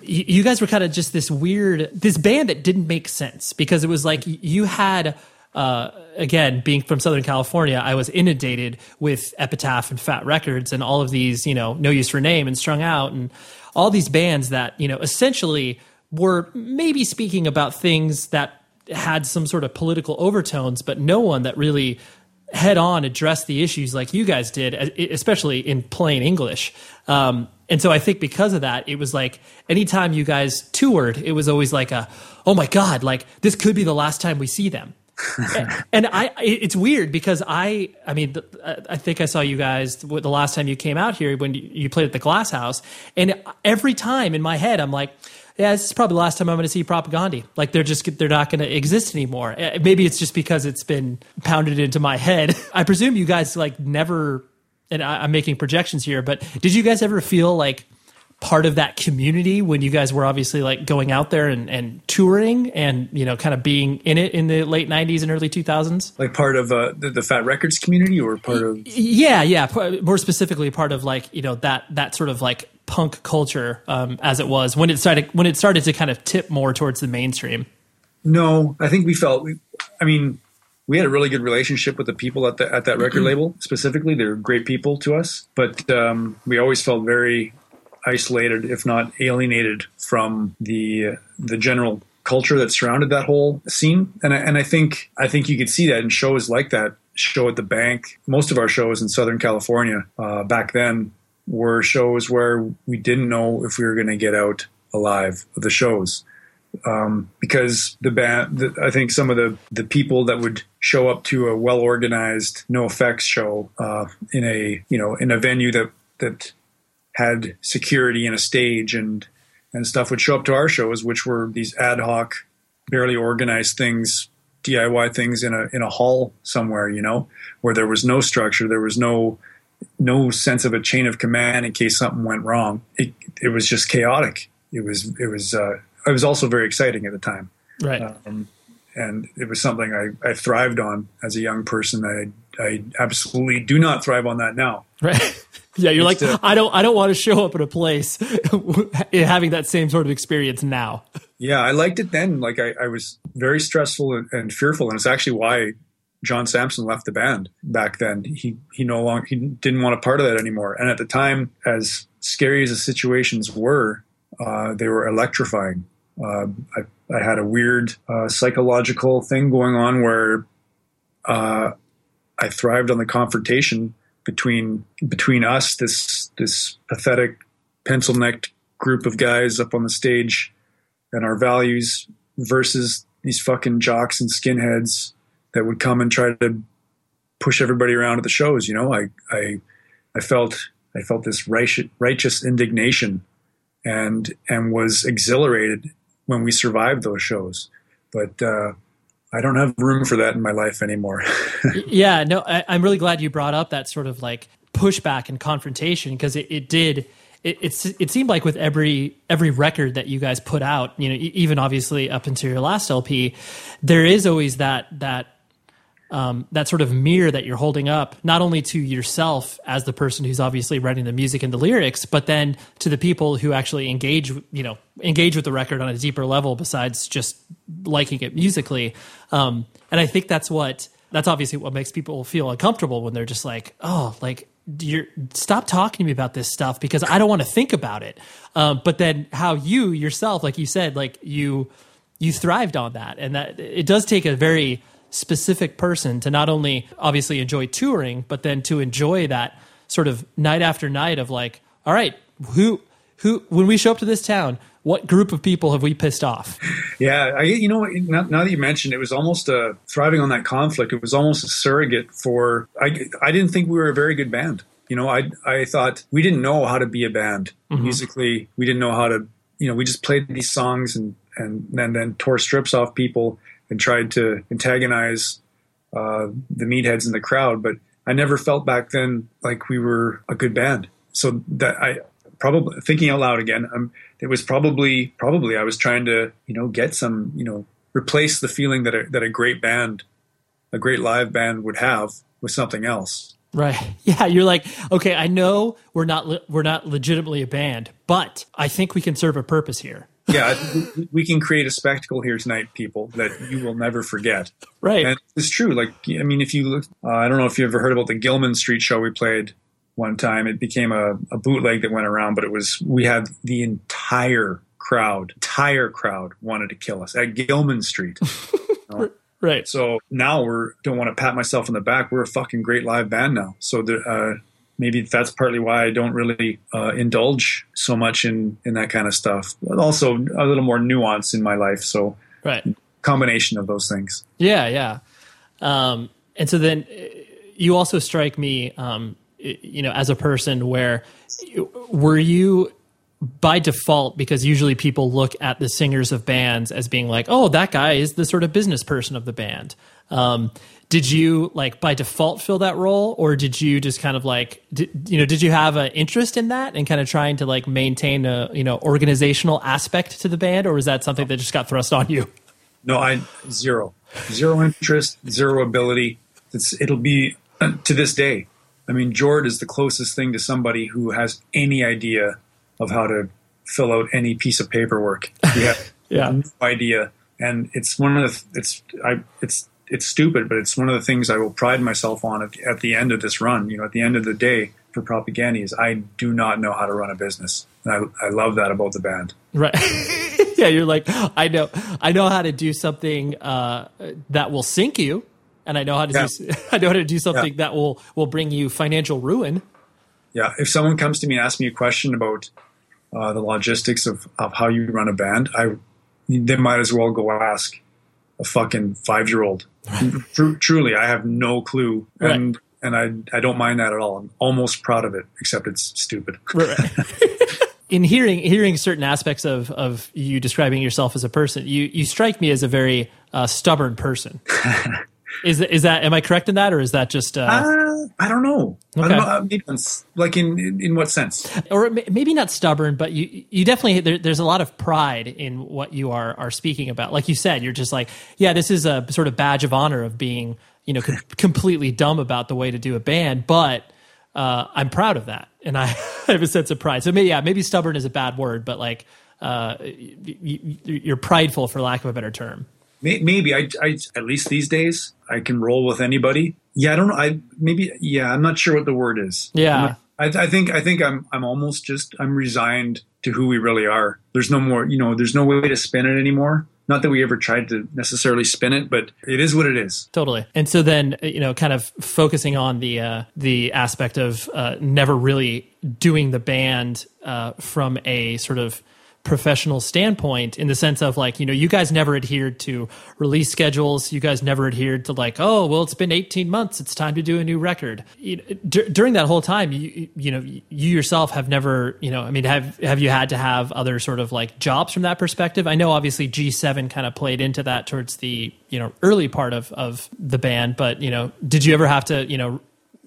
you you guys were kind of just this weird this band that didn't make sense because it was like you had uh, again being from southern california i was inundated with epitaph and fat records and all of these you know no use for name and strung out and all these bands that you know essentially were maybe speaking about things that had some sort of political overtones but no one that really head on addressed the issues like you guys did, especially in plain English. Um, and so I think because of that, it was like anytime you guys toured, it was always like a, oh my God, like this could be the last time we see them. <laughs> and I, it's weird because I, I mean, I think I saw you guys the last time you came out here when you played at the Glass House, and every time in my head I'm like, yeah, this is probably the last time I'm going to see Propagandhi. Like they're just they're not going to exist anymore. Eh, maybe it's just because it's been pounded into my head. <laughs> I presume you guys like never. And I, I'm making projections here, but did you guys ever feel like part of that community when you guys were obviously like going out there and, and touring and you know kind of being in it in the late 90s and early 2000s like part of uh, the, the Fat Wreck Chords community or part of yeah yeah. More specifically part of like you know that that sort of like punk culture um, as it was when it started when it started to kind of tip more towards the mainstream. No i think we felt we, i mean we had a really good relationship with the people at the at that record <clears throat> label. Specifically they're great people to us but um, we always felt very isolated, if not alienated, from the the general culture that surrounded that whole scene. And I, and I think I think you could see that in shows like that show at the bank. Most of our shows in Southern California uh, back then were shows where we didn't know if we were going to get out alive of the shows. Um, because the band, the, I think some of the, the people that would show up to a well organized NOFX show uh, in a you know in a venue that that had security and a stage and and stuff would show up to our shows, which were these ad hoc, barely organized things, DIY things in a in a hall somewhere, you know, where there was no structure, there was no no sense of a chain of command in case something went wrong. It it was just chaotic. It was it was uh, it was also very exciting at the time, right? Um, and it was something I, I thrived on as a young person. I I absolutely do not thrive on that now. Right. <laughs> Yeah, you're like, I don't, I don't want to show up at a place <laughs> having that same sort of experience now. Yeah, I liked it then. Like I, I was very stressful and, and, fearful, and it's actually why John Samson left the band back then. He he no longer he didn't want a part of that anymore. And at the time, as scary as the situations were, uh, they were electrifying. Uh, I, I, had a weird uh, psychological thing going on where uh, I thrived on the confrontation between between us, this this pathetic pencil necked group of guys up on the stage, and our values versus these fucking jocks and skinheads that would come and try to push everybody around at the shows. You know, I I I felt I felt this righteous, righteous indignation, and and was exhilarated when we survived those shows. But uh, I don't have room for that in my life anymore. <laughs> yeah, no, I, am really glad you brought up that sort of like pushback and confrontation because it, it did. It, it's it seemed like with every every record that you guys put out, you know, even obviously up until your last LP, there is always that that um, that sort of mirror that you're holding up, not only to yourself as the person who's obviously writing the music and the lyrics, but then to the people who actually engage, you know, engage with the record on a deeper level besides just liking it musically. Um, and I think that's what that's obviously what makes people feel uncomfortable when they're just like, oh, like you're stop talking to me about this stuff because I don't want to think about it. Um, but then how you yourself, like you said, like you you thrived on that, and that it does take a very specific person to not only obviously enjoy touring, but then to enjoy that sort of night after night of like, all right, who who when we show up to this town, what group of people have we pissed off? <laughs> Yeah, I, you know, now, now, that you mentioned, it was almost a thriving on that conflict. It was almost a surrogate for. I I didn't think we were a very good band. You know, I I thought we didn't know how to be a band mm-hmm. musically. We didn't know how to. You know, we just played these songs and and, and then tore strips off people and tried to antagonize uh, the meatheads in the crowd. But I never felt back then like we were a good band. So that I probably thinking out loud again. Um, it was probably probably I was trying to you know get some you know replace the feeling that a, that a great band, a great live band would have with something else. Right. <laughs> Yeah, you're like, okay, I know we're not le- we're not legitimately a band, but I think we can serve a purpose here yeah, we can create a spectacle here tonight, people, that you will never forget. Right. And it's true. Like, I mean, if you look, uh, I don't know if you ever heard about the Gilman Street show we played one time. It became a, a bootleg that went around, but it was, we had the entire crowd, entire crowd wanted to kill us at Gilman Street. You know? <laughs> Right. So now we're don't want to pat myself on the back. We're a fucking great live band now. So the, uh, maybe that's partly why I don't really uh, indulge so much in in that kind of stuff. But also a little more nuance in my life. So right. combination of those things. Yeah, yeah. Um, and so then uh, you also strike me, um, you know, as a person where were you by default because usually people look at the singers of bands as being like, oh, that guy is the sort of business person of the band. Um, did you like by default fill that role, or did you just kind of like, did, you know, did you have an interest in that and kind of trying to like maintain a you know organizational aspect to the band, or was that something that just got thrust on you? No, I zero, zero interest, zero ability. It's it'll be uh, to this day. I mean, Jord is the closest thing to somebody who has any idea of how to fill out any piece of paperwork. Have <laughs> yeah. no idea, and it's one of the it's I it's it's stupid, but it's one of the things I will pride myself on at, at the end of this run. You know, at the end of the day for Propagandhi is I do not know how to run a business, and I I love that about the band. Right. <laughs> yeah, you're like I know I know how to do something uh, that will sink you, and I know how to Yeah. do <laughs> I know how to do something Yeah. that will will bring you financial ruin. Yeah, if someone comes to me and asks me a question about uh, the logistics of, of how you run a band, I they might as well go ask a fucking five year old. Tru- truly, I have no clue, and and I I don't mind that at all. I'm almost proud of it, except it's stupid. Right. <laughs> In hearing hearing certain aspects of of you describing yourself as a person, you you strike me as a very uh, stubborn person. <laughs> is is that am I correct in that, or is that just uh, Uh, I don't know. I Okay. don't know. uh, Like in, in in what sense? or maybe not stubborn, but you you definitely there, there's a lot of pride in what you are are speaking about. Like you said, you're just like, yeah, this is a sort of badge of honor of being you know com- <laughs> completely dumb about the way to do a band, but uh, I'm proud of that, and I <laughs> have a sense of pride. So maybe yeah, maybe stubborn is a bad word, but like uh, y- y- you're prideful, for lack of a better term. May- Maybe I, I at least these days I can roll with anybody. Yeah, I don't know. I maybe yeah. I'm not sure what the word is. Yeah. Not- I, I think I think I'm I'm almost just I'm resigned to who we really are. There's no more you know. There's no way to spin it anymore. Not that we ever tried to necessarily spin it, but it is what it is. Totally. And so then, uh, you know, kind of focusing on the uh, the aspect of uh, never really doing the band uh, from a sort of professional standpoint in the sense of like you know you guys never adhered to release schedules. You guys never adhered to like oh well it's been 18 months. It's time to do a new record. You know, d- during that whole time you you know you yourself have never you know i mean have have you had to have other sort of like jobs from that perspective? I know obviously g7 kind of played into that towards the you know early part of of the band but you know did you ever have to you know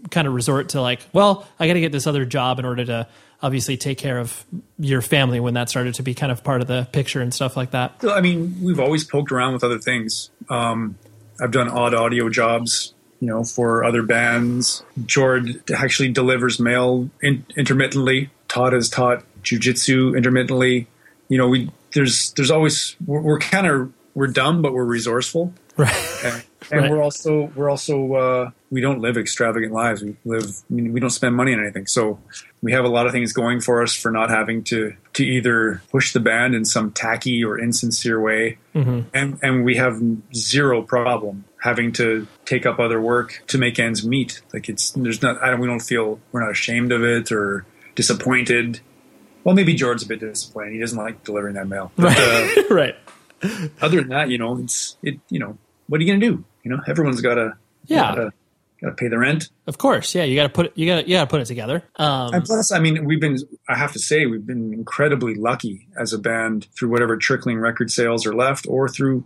kind of resort to like well i got to get this other job in order to obviously take care of your family when that started to be kind of part of the picture and stuff like that I mean, we've always poked around with other things. Um, I've done odd audio jobs, you know, for other bands. Jord actually delivers mail in, intermittently. Todd has taught jujitsu intermittently. You know, we there's there's always we're, we're kind of we're dumb, but we're resourceful, <laughs> right and, and Right. we're also we're also uh, we don't live extravagant lives. We live I mean, we don't spend money on anything, so we have a lot of things going for us for not having to to either push the band in some tacky or insincere way, and and we have zero problem having to take up other work to make ends meet. Like it's there's not I don't we don't feel we're not ashamed of it or disappointed. Well, maybe Jord's a bit disappointed. He doesn't like delivering that mail. But, uh, <laughs> right other than that, you know, it's it. You know, what are you going to do? You know, everyone's got to Yeah. gotta, gotta pay the rent. of course yeah you got to put it you got you got to put it together um And plus, I mean, we've been. I have to say, we've been incredibly lucky as a band through whatever trickling record sales are left, or through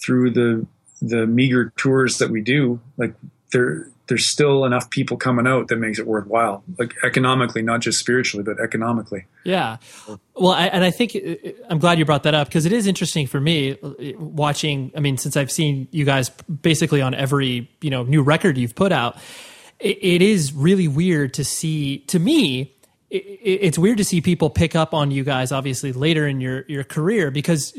through the the meager tours that we do. Like there, there's still enough people coming out that makes it worthwhile. Like economically, not just spiritually, but economically. Yeah. Well, I, and I think uh, I'm glad you brought that up because it is interesting for me uh, watching. I mean, since I've seen you guys basically on every you know new record you've put out, it, it is really weird to see. To me, it, it's weird to see people pick up on you guys obviously later in your your career because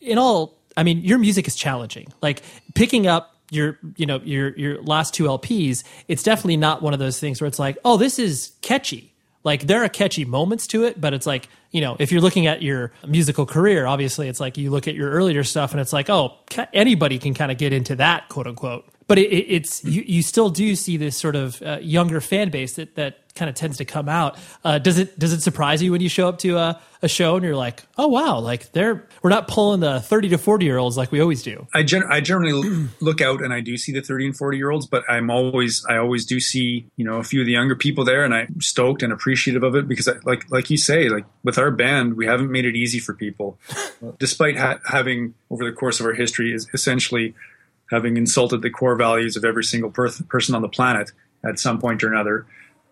in all, I mean, your music is challenging. Like picking up your you know your your last two LPs, it's definitely not one of those things where it's like, oh, this is catchy. Like there are catchy moments to it, but it's like you know if you're looking at your musical career, obviously it's like you look at your earlier stuff and it's like, oh, anybody can kind of get into that quote unquote. But it, it, it's you, you still do see this sort of uh, younger fan base that that kind of tends to come out. Uh, does it does it surprise you when you show up to a, a show and you're like, oh wow, like they're we're not pulling the thirty to forty year olds like we always do. I gen- I generally <clears throat> look out and I do see the thirty and forty year olds, but I'm always I always do see you know a few of the younger people there, and I'm stoked and appreciative of it because I, like like you say, like with our band, we haven't made it easy for people, <laughs> despite ha- having over the course of our history is essentially having insulted the core values of every single per- person on the planet at some point or another.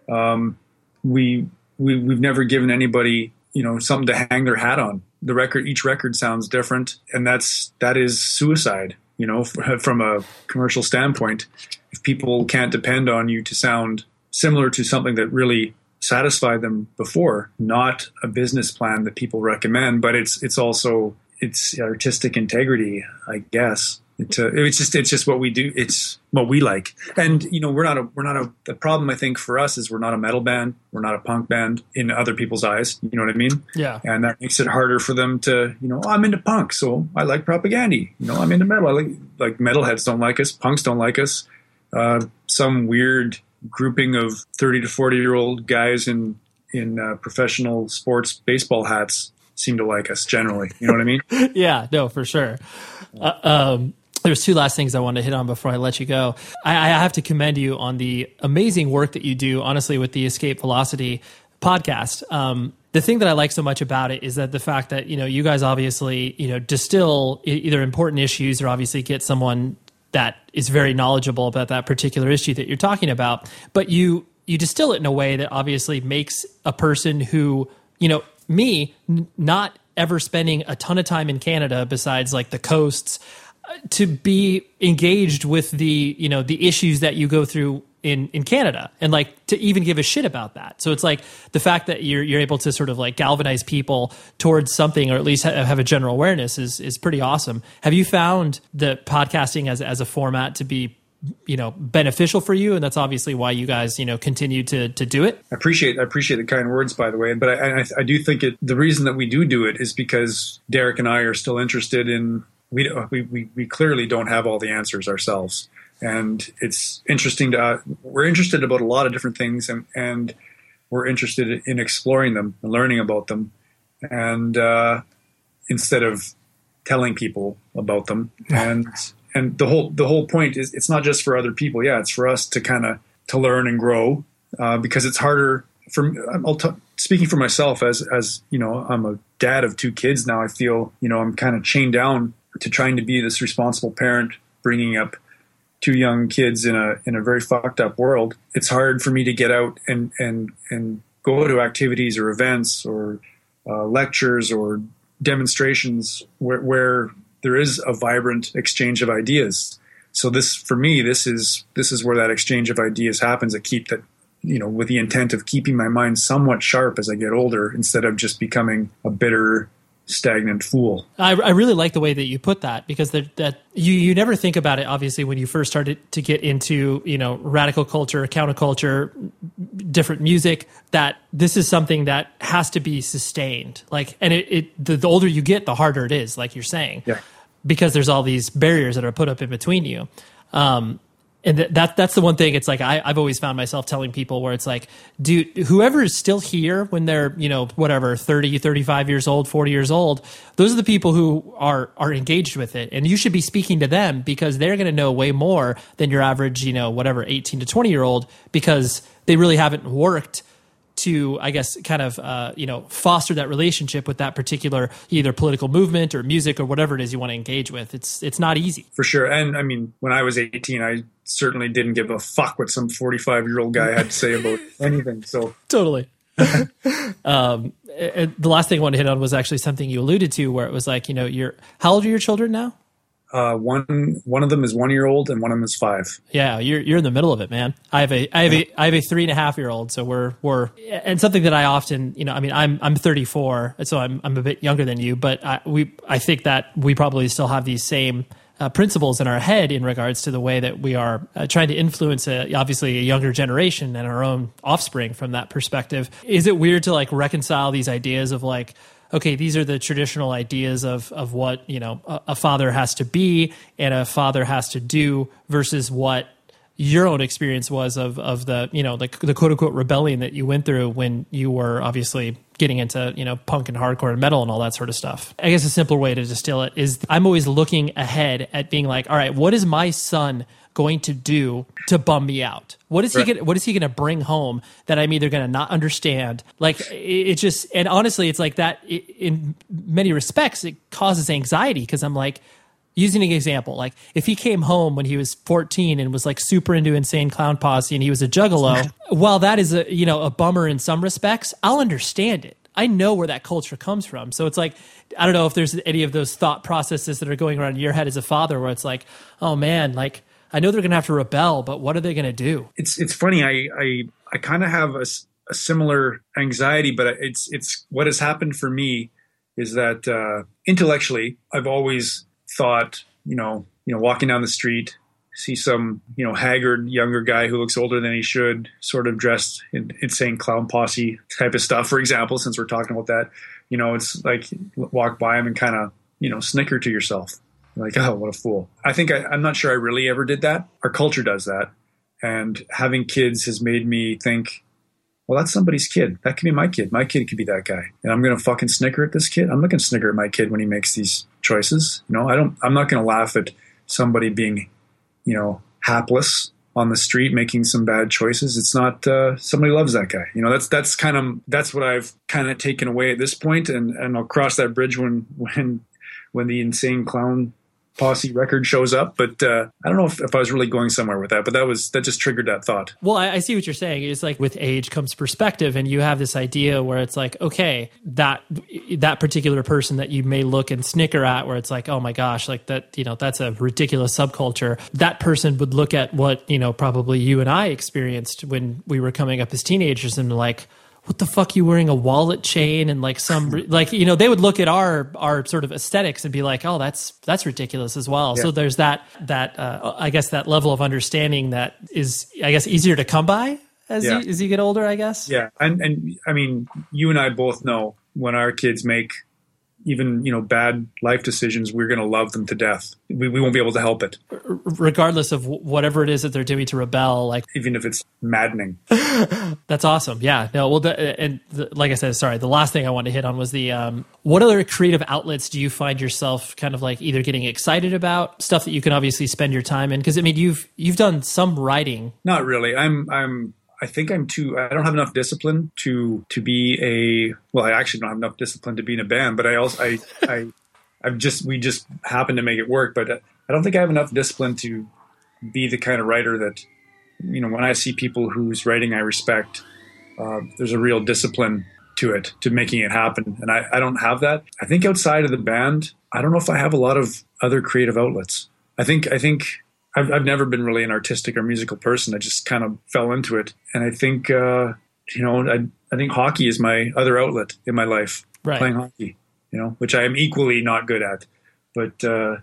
Um, we, we we've never given anybody you know something to hang their hat on. The record, each record sounds different, and that's that is suicide. You know, <laughs> from a commercial standpoint, if people can't depend on you to sound similar to something that really satisfied them before, not a business plan that people recommend, but it's it's also it's artistic integrity, I guess. It's, uh, it's just it's just what we do. It's what we like, and you know we're not a we're not a. The problem I think for us is we're not a metal band. We're not a punk band in other people's eyes. You know what I mean? Yeah. And that makes it harder for them to you know oh, I'm into punk, so I like Propagandhi. You know I'm into metal. I like like metalheads don't like us. Punks don't like us. Uh, some weird grouping of thirty to forty year old guys in in uh, professional sports baseball hats seem to like us generally. You know what I mean? <laughs> yeah, no, for sure. Uh, um, there's two last things I want to hit on before I let you go. I, I have to commend you on the amazing work that you do, honestly, with the Escape Velocity podcast. Um, the thing that I like so much about it is that the fact that you know you guys obviously you know distill either important issues or obviously get someone that is very knowledgeable about that particular issue that you're talking about, but you you distill it in a way that obviously makes a person who you know me n- not ever spending a ton of time in Canada besides like the coasts to be engaged with the you know the issues that you go through in in Canada and like to even give a shit about that. So it's like the fact that you're you're able to sort of like galvanize people towards something or at least have a general awareness is is pretty awesome. Have you found the podcasting as as a format to be you know beneficial for you and that's obviously why you guys you know continue to to do it i appreciate i appreciate the kind words by the way but i i, I do think it the reason that we do do it is because derek and i are still interested in we, we, we clearly don't have all the answers ourselves. And it's interesting to, uh, we're interested about a lot of different things and, and we're interested in exploring them and learning about them. And, uh, instead of telling people about them and, and the whole, the whole point is it's not just for other people. Yeah. It's for us to kind of, to learn and grow, uh, because it's harder for, I'll t- speaking for myself as, as, you know, I'm a dad of two kids now. I feel, you know, I'm kind of chained down to trying to be this responsible parent, bringing up two young kids in a in a very fucked up world. It's hard for me to get out and and and go to activities or events or uh, lectures or demonstrations where, where there is a vibrant exchange of ideas. So this, for me, this is this is where that exchange of ideas happens. I keep that, you know, with the intent of keeping my mind somewhat sharp as I get older, instead of just becoming a bitter stagnant fool. I, I really like the way that you put that because that, that you you never think about it. Obviously, when you first started to get into you know radical culture, counterculture, different music, that this is something that has to be sustained. Like, and it, it the, the older you get, the harder it is. Like you're saying, yeah. because there's all these barriers that are put up in between you. Um, and that that's the one thing it's like I, have always found myself telling people where it's like dude whoever is still here when they're you know whatever 30 35 years old 40 years old those are the people who are are engaged with it. And you should be speaking to them because they're going to know way more than your average you know whatever 18 to 20 year old because they really haven't worked to, I guess, kind of, uh, you know, foster that relationship with that particular either political movement or music or whatever it is you want to engage with. It's it's not easy for sure. And I mean, when I was 18, I certainly didn't give a fuck what some 45 year old guy had to say about <laughs> anything. So totally. <laughs> um, the last thing I wanted to hit on was actually something you alluded to, where it was like, you know, you're how old are your children now? Uh, one one of them is one year old and one of them is five. Yeah, you're you're in the middle of it, man. I have a I have a I have a three and a half year old, so we're we're and something that I often you know I mean I'm I'm 34, so I'm I'm a bit younger than you, but I, we I think that we probably still have these same uh, principles in our head in regards to the way that we are uh, trying to influence a, obviously a younger generation and our own offspring from that perspective. Is it weird to like reconcile these ideas of like okay, these are the traditional ideas of of what you know a, a father has to be and a father has to do versus what your own experience was of of the you know the, the quote unquote rebellion that you went through when you were obviously getting into you know punk and hardcore and metal and all that sort of stuff. I guess a simpler way to distill it is I'm always looking ahead at being like, all right, what is my son going to do to bum me out? What is he gonna, what is he going to bring home that I'm either going to not understand? Like it, it just and honestly, it's like that it, in many respects it causes anxiety because I'm like using an example, like if he came home when he was 14 and was like super into Insane Clown Posse and he was a juggalo, <laughs> while that is a you know a bummer in some respects, I'll understand it. I know where that culture comes from. So it's like I don't know if there's any of those thought processes that are going around in your head as a father where it's like, oh man, like I know they're going to have to rebel, but what are they going to do? It's it's funny. I I I kind of have a, a similar anxiety, but it's it's what has happened for me is that uh, intellectually I've always thought, you know, you know, walking down the street, see some, you know, haggard younger guy who looks older than he should, sort of dressed in insane clown posse type of stuff, for example, since we're talking about that, you know, it's like walk by him and kind of, you know, snicker to yourself. Like, <laughs> oh, what a fool. I think I, I'm not sure I really ever did that. Our culture does that. And having kids has made me think, well, that's somebody's kid. That could be my kid. My kid could be that guy. And I'm going to fucking snicker at this kid. I'm not going to snicker at my kid when he makes these choices. You know, I don't, I'm not going to laugh at somebody being, you know, hapless on the street making some bad choices. It's not, uh, somebody loves that guy. You know, that's, that's kind of, that's what I've kind of taken away at this point, And, and I'll cross that bridge when, <laughs> when, when the insane clown posse record shows up. But uh, I don't know if, if, I was really going somewhere with that. But that was that just triggered that thought. Well, I, I, see what you're saying. It's like with age comes perspective, and you have this idea where it's like, okay, that that particular person that you may look and snicker at, where it's like, oh my gosh, like that, you know, that's a ridiculous subculture. That person would look at what you know probably you and I experienced when we were coming up as teenagers, and like what the fuck you wearing a wallet chain and like some <laughs> like you know they would look at our our sort of aesthetics and be like oh that's that's ridiculous as well yeah. so there's that that uh, i guess that level of understanding that is i guess easier to come by as yeah. you as you get older i guess yeah and and i mean you and i both know when our kids make even you know bad life decisions we're going to love them to death. We, we won't be able to help it. Regardless of whatever it is that they're doing to rebel like even if it's maddening. <laughs> That's awesome. Yeah. No well the, and the, like i said sorry the last thing i wanted to hit on was the um, what other creative outlets do you find yourself kind of like either getting excited about? Stuff that you can obviously spend your time in? Because i mean you've you've done some writing. Not really. I'm i'm I think I'm too. I don't have enough discipline to to be a. Well, I actually don't have enough discipline to be in a band. But I also I <laughs> I I've just we just happen to make it work. But I don't think I have enough discipline to be the kind of writer that you know. When I see people whose writing I respect, uh, there's a real discipline to it to making it happen, and I, I don't have that. I think outside of the band, I don't know if I have a lot of other creative outlets. I think I think I've, I've never been really an artistic or musical person. I just kind of fell into it, and I think uh, you know, I I think hockey is my other outlet in my life, right. playing hockey. You know, which I am equally not good at, but uh,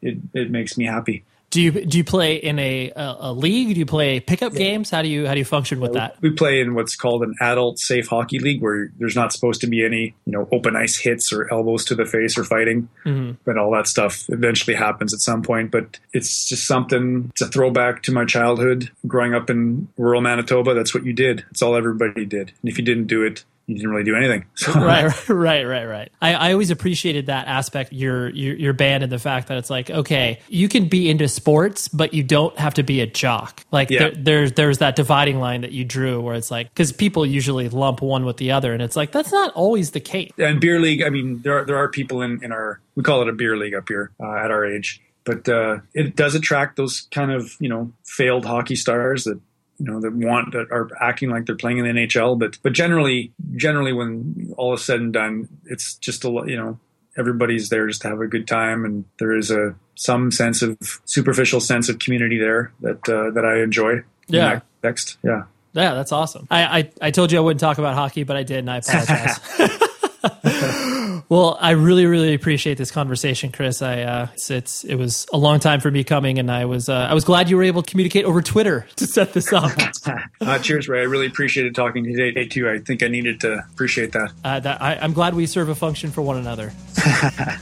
it it makes me happy. Do you do you play in a a, a league? Do you play pickup yeah. games? How do you how do you function with that? We play in what's called an adult safe hockey league, where there's not supposed to be any you know open ice hits or elbows to the face or fighting, mm-hmm. but all that stuff eventually happens at some point. But it's just something. It's a throwback to my childhood, growing up in rural Manitoba. That's what you did. It's all everybody did, and if you didn't do it, you didn't really do anything. <laughs> So. right, right, right, right. I, I always appreciated that aspect your, your your band and the fact that it's like okay, you can be into sports, but you don't have to be a jock. Like yeah. there, there's there's that dividing line that you drew where it's like because people usually lump one with the other, and it's like that's not always the case. And beer league, I mean, there are there are people in in our we call it a beer league up here uh, at our age but uh, it does attract those kind of you know failed hockey stars that you know that want that are acting like they're playing in the NHL. But but generally, generally when all is said and done, it's just a you know everybody's there just to have a good time, and there is a some sense of superficial sense of community there that uh, that I enjoy. Yeah. Next, yeah. Yeah, that's awesome. I, I, I told you I wouldn't talk about hockey, but I did, and I apologize. <laughs> <laughs> Well, I really, really appreciate this conversation, Chris. I uh, it's, it's it was a long time for me coming, and I was uh, I was glad you were able to communicate over Twitter <laughs> to set this up. <laughs> uh, cheers, Ray. I really appreciated talking to you today too. I think I needed to appreciate that. Uh, that I, I'm glad we serve a function for one another. <laughs>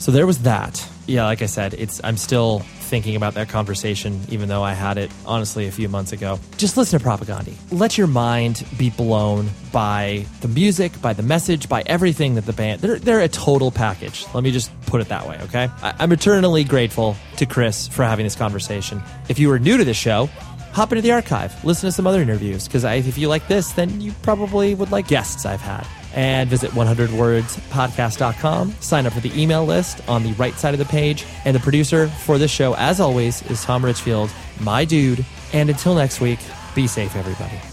So there was that. Yeah, like I said, it's I'm still thinking about that conversation, even though I had it honestly a few months ago. Just listen to Propagandhi. Let your mind be blown by the music, by the message, by everything that the band. They're they're a total package. Let me just put it that way, okay? I, I'm eternally grateful to Chris for having this conversation. If you are new to the show, hop into the archive, listen to some other interviews, because if you like this, then you probably would like guests I've had. And visit 100wordspodcast.com, sign up for the email list on the right side of the page. And the producer for this show, as always, is Tom Richfield, my dude. And until next week, be safe, everybody.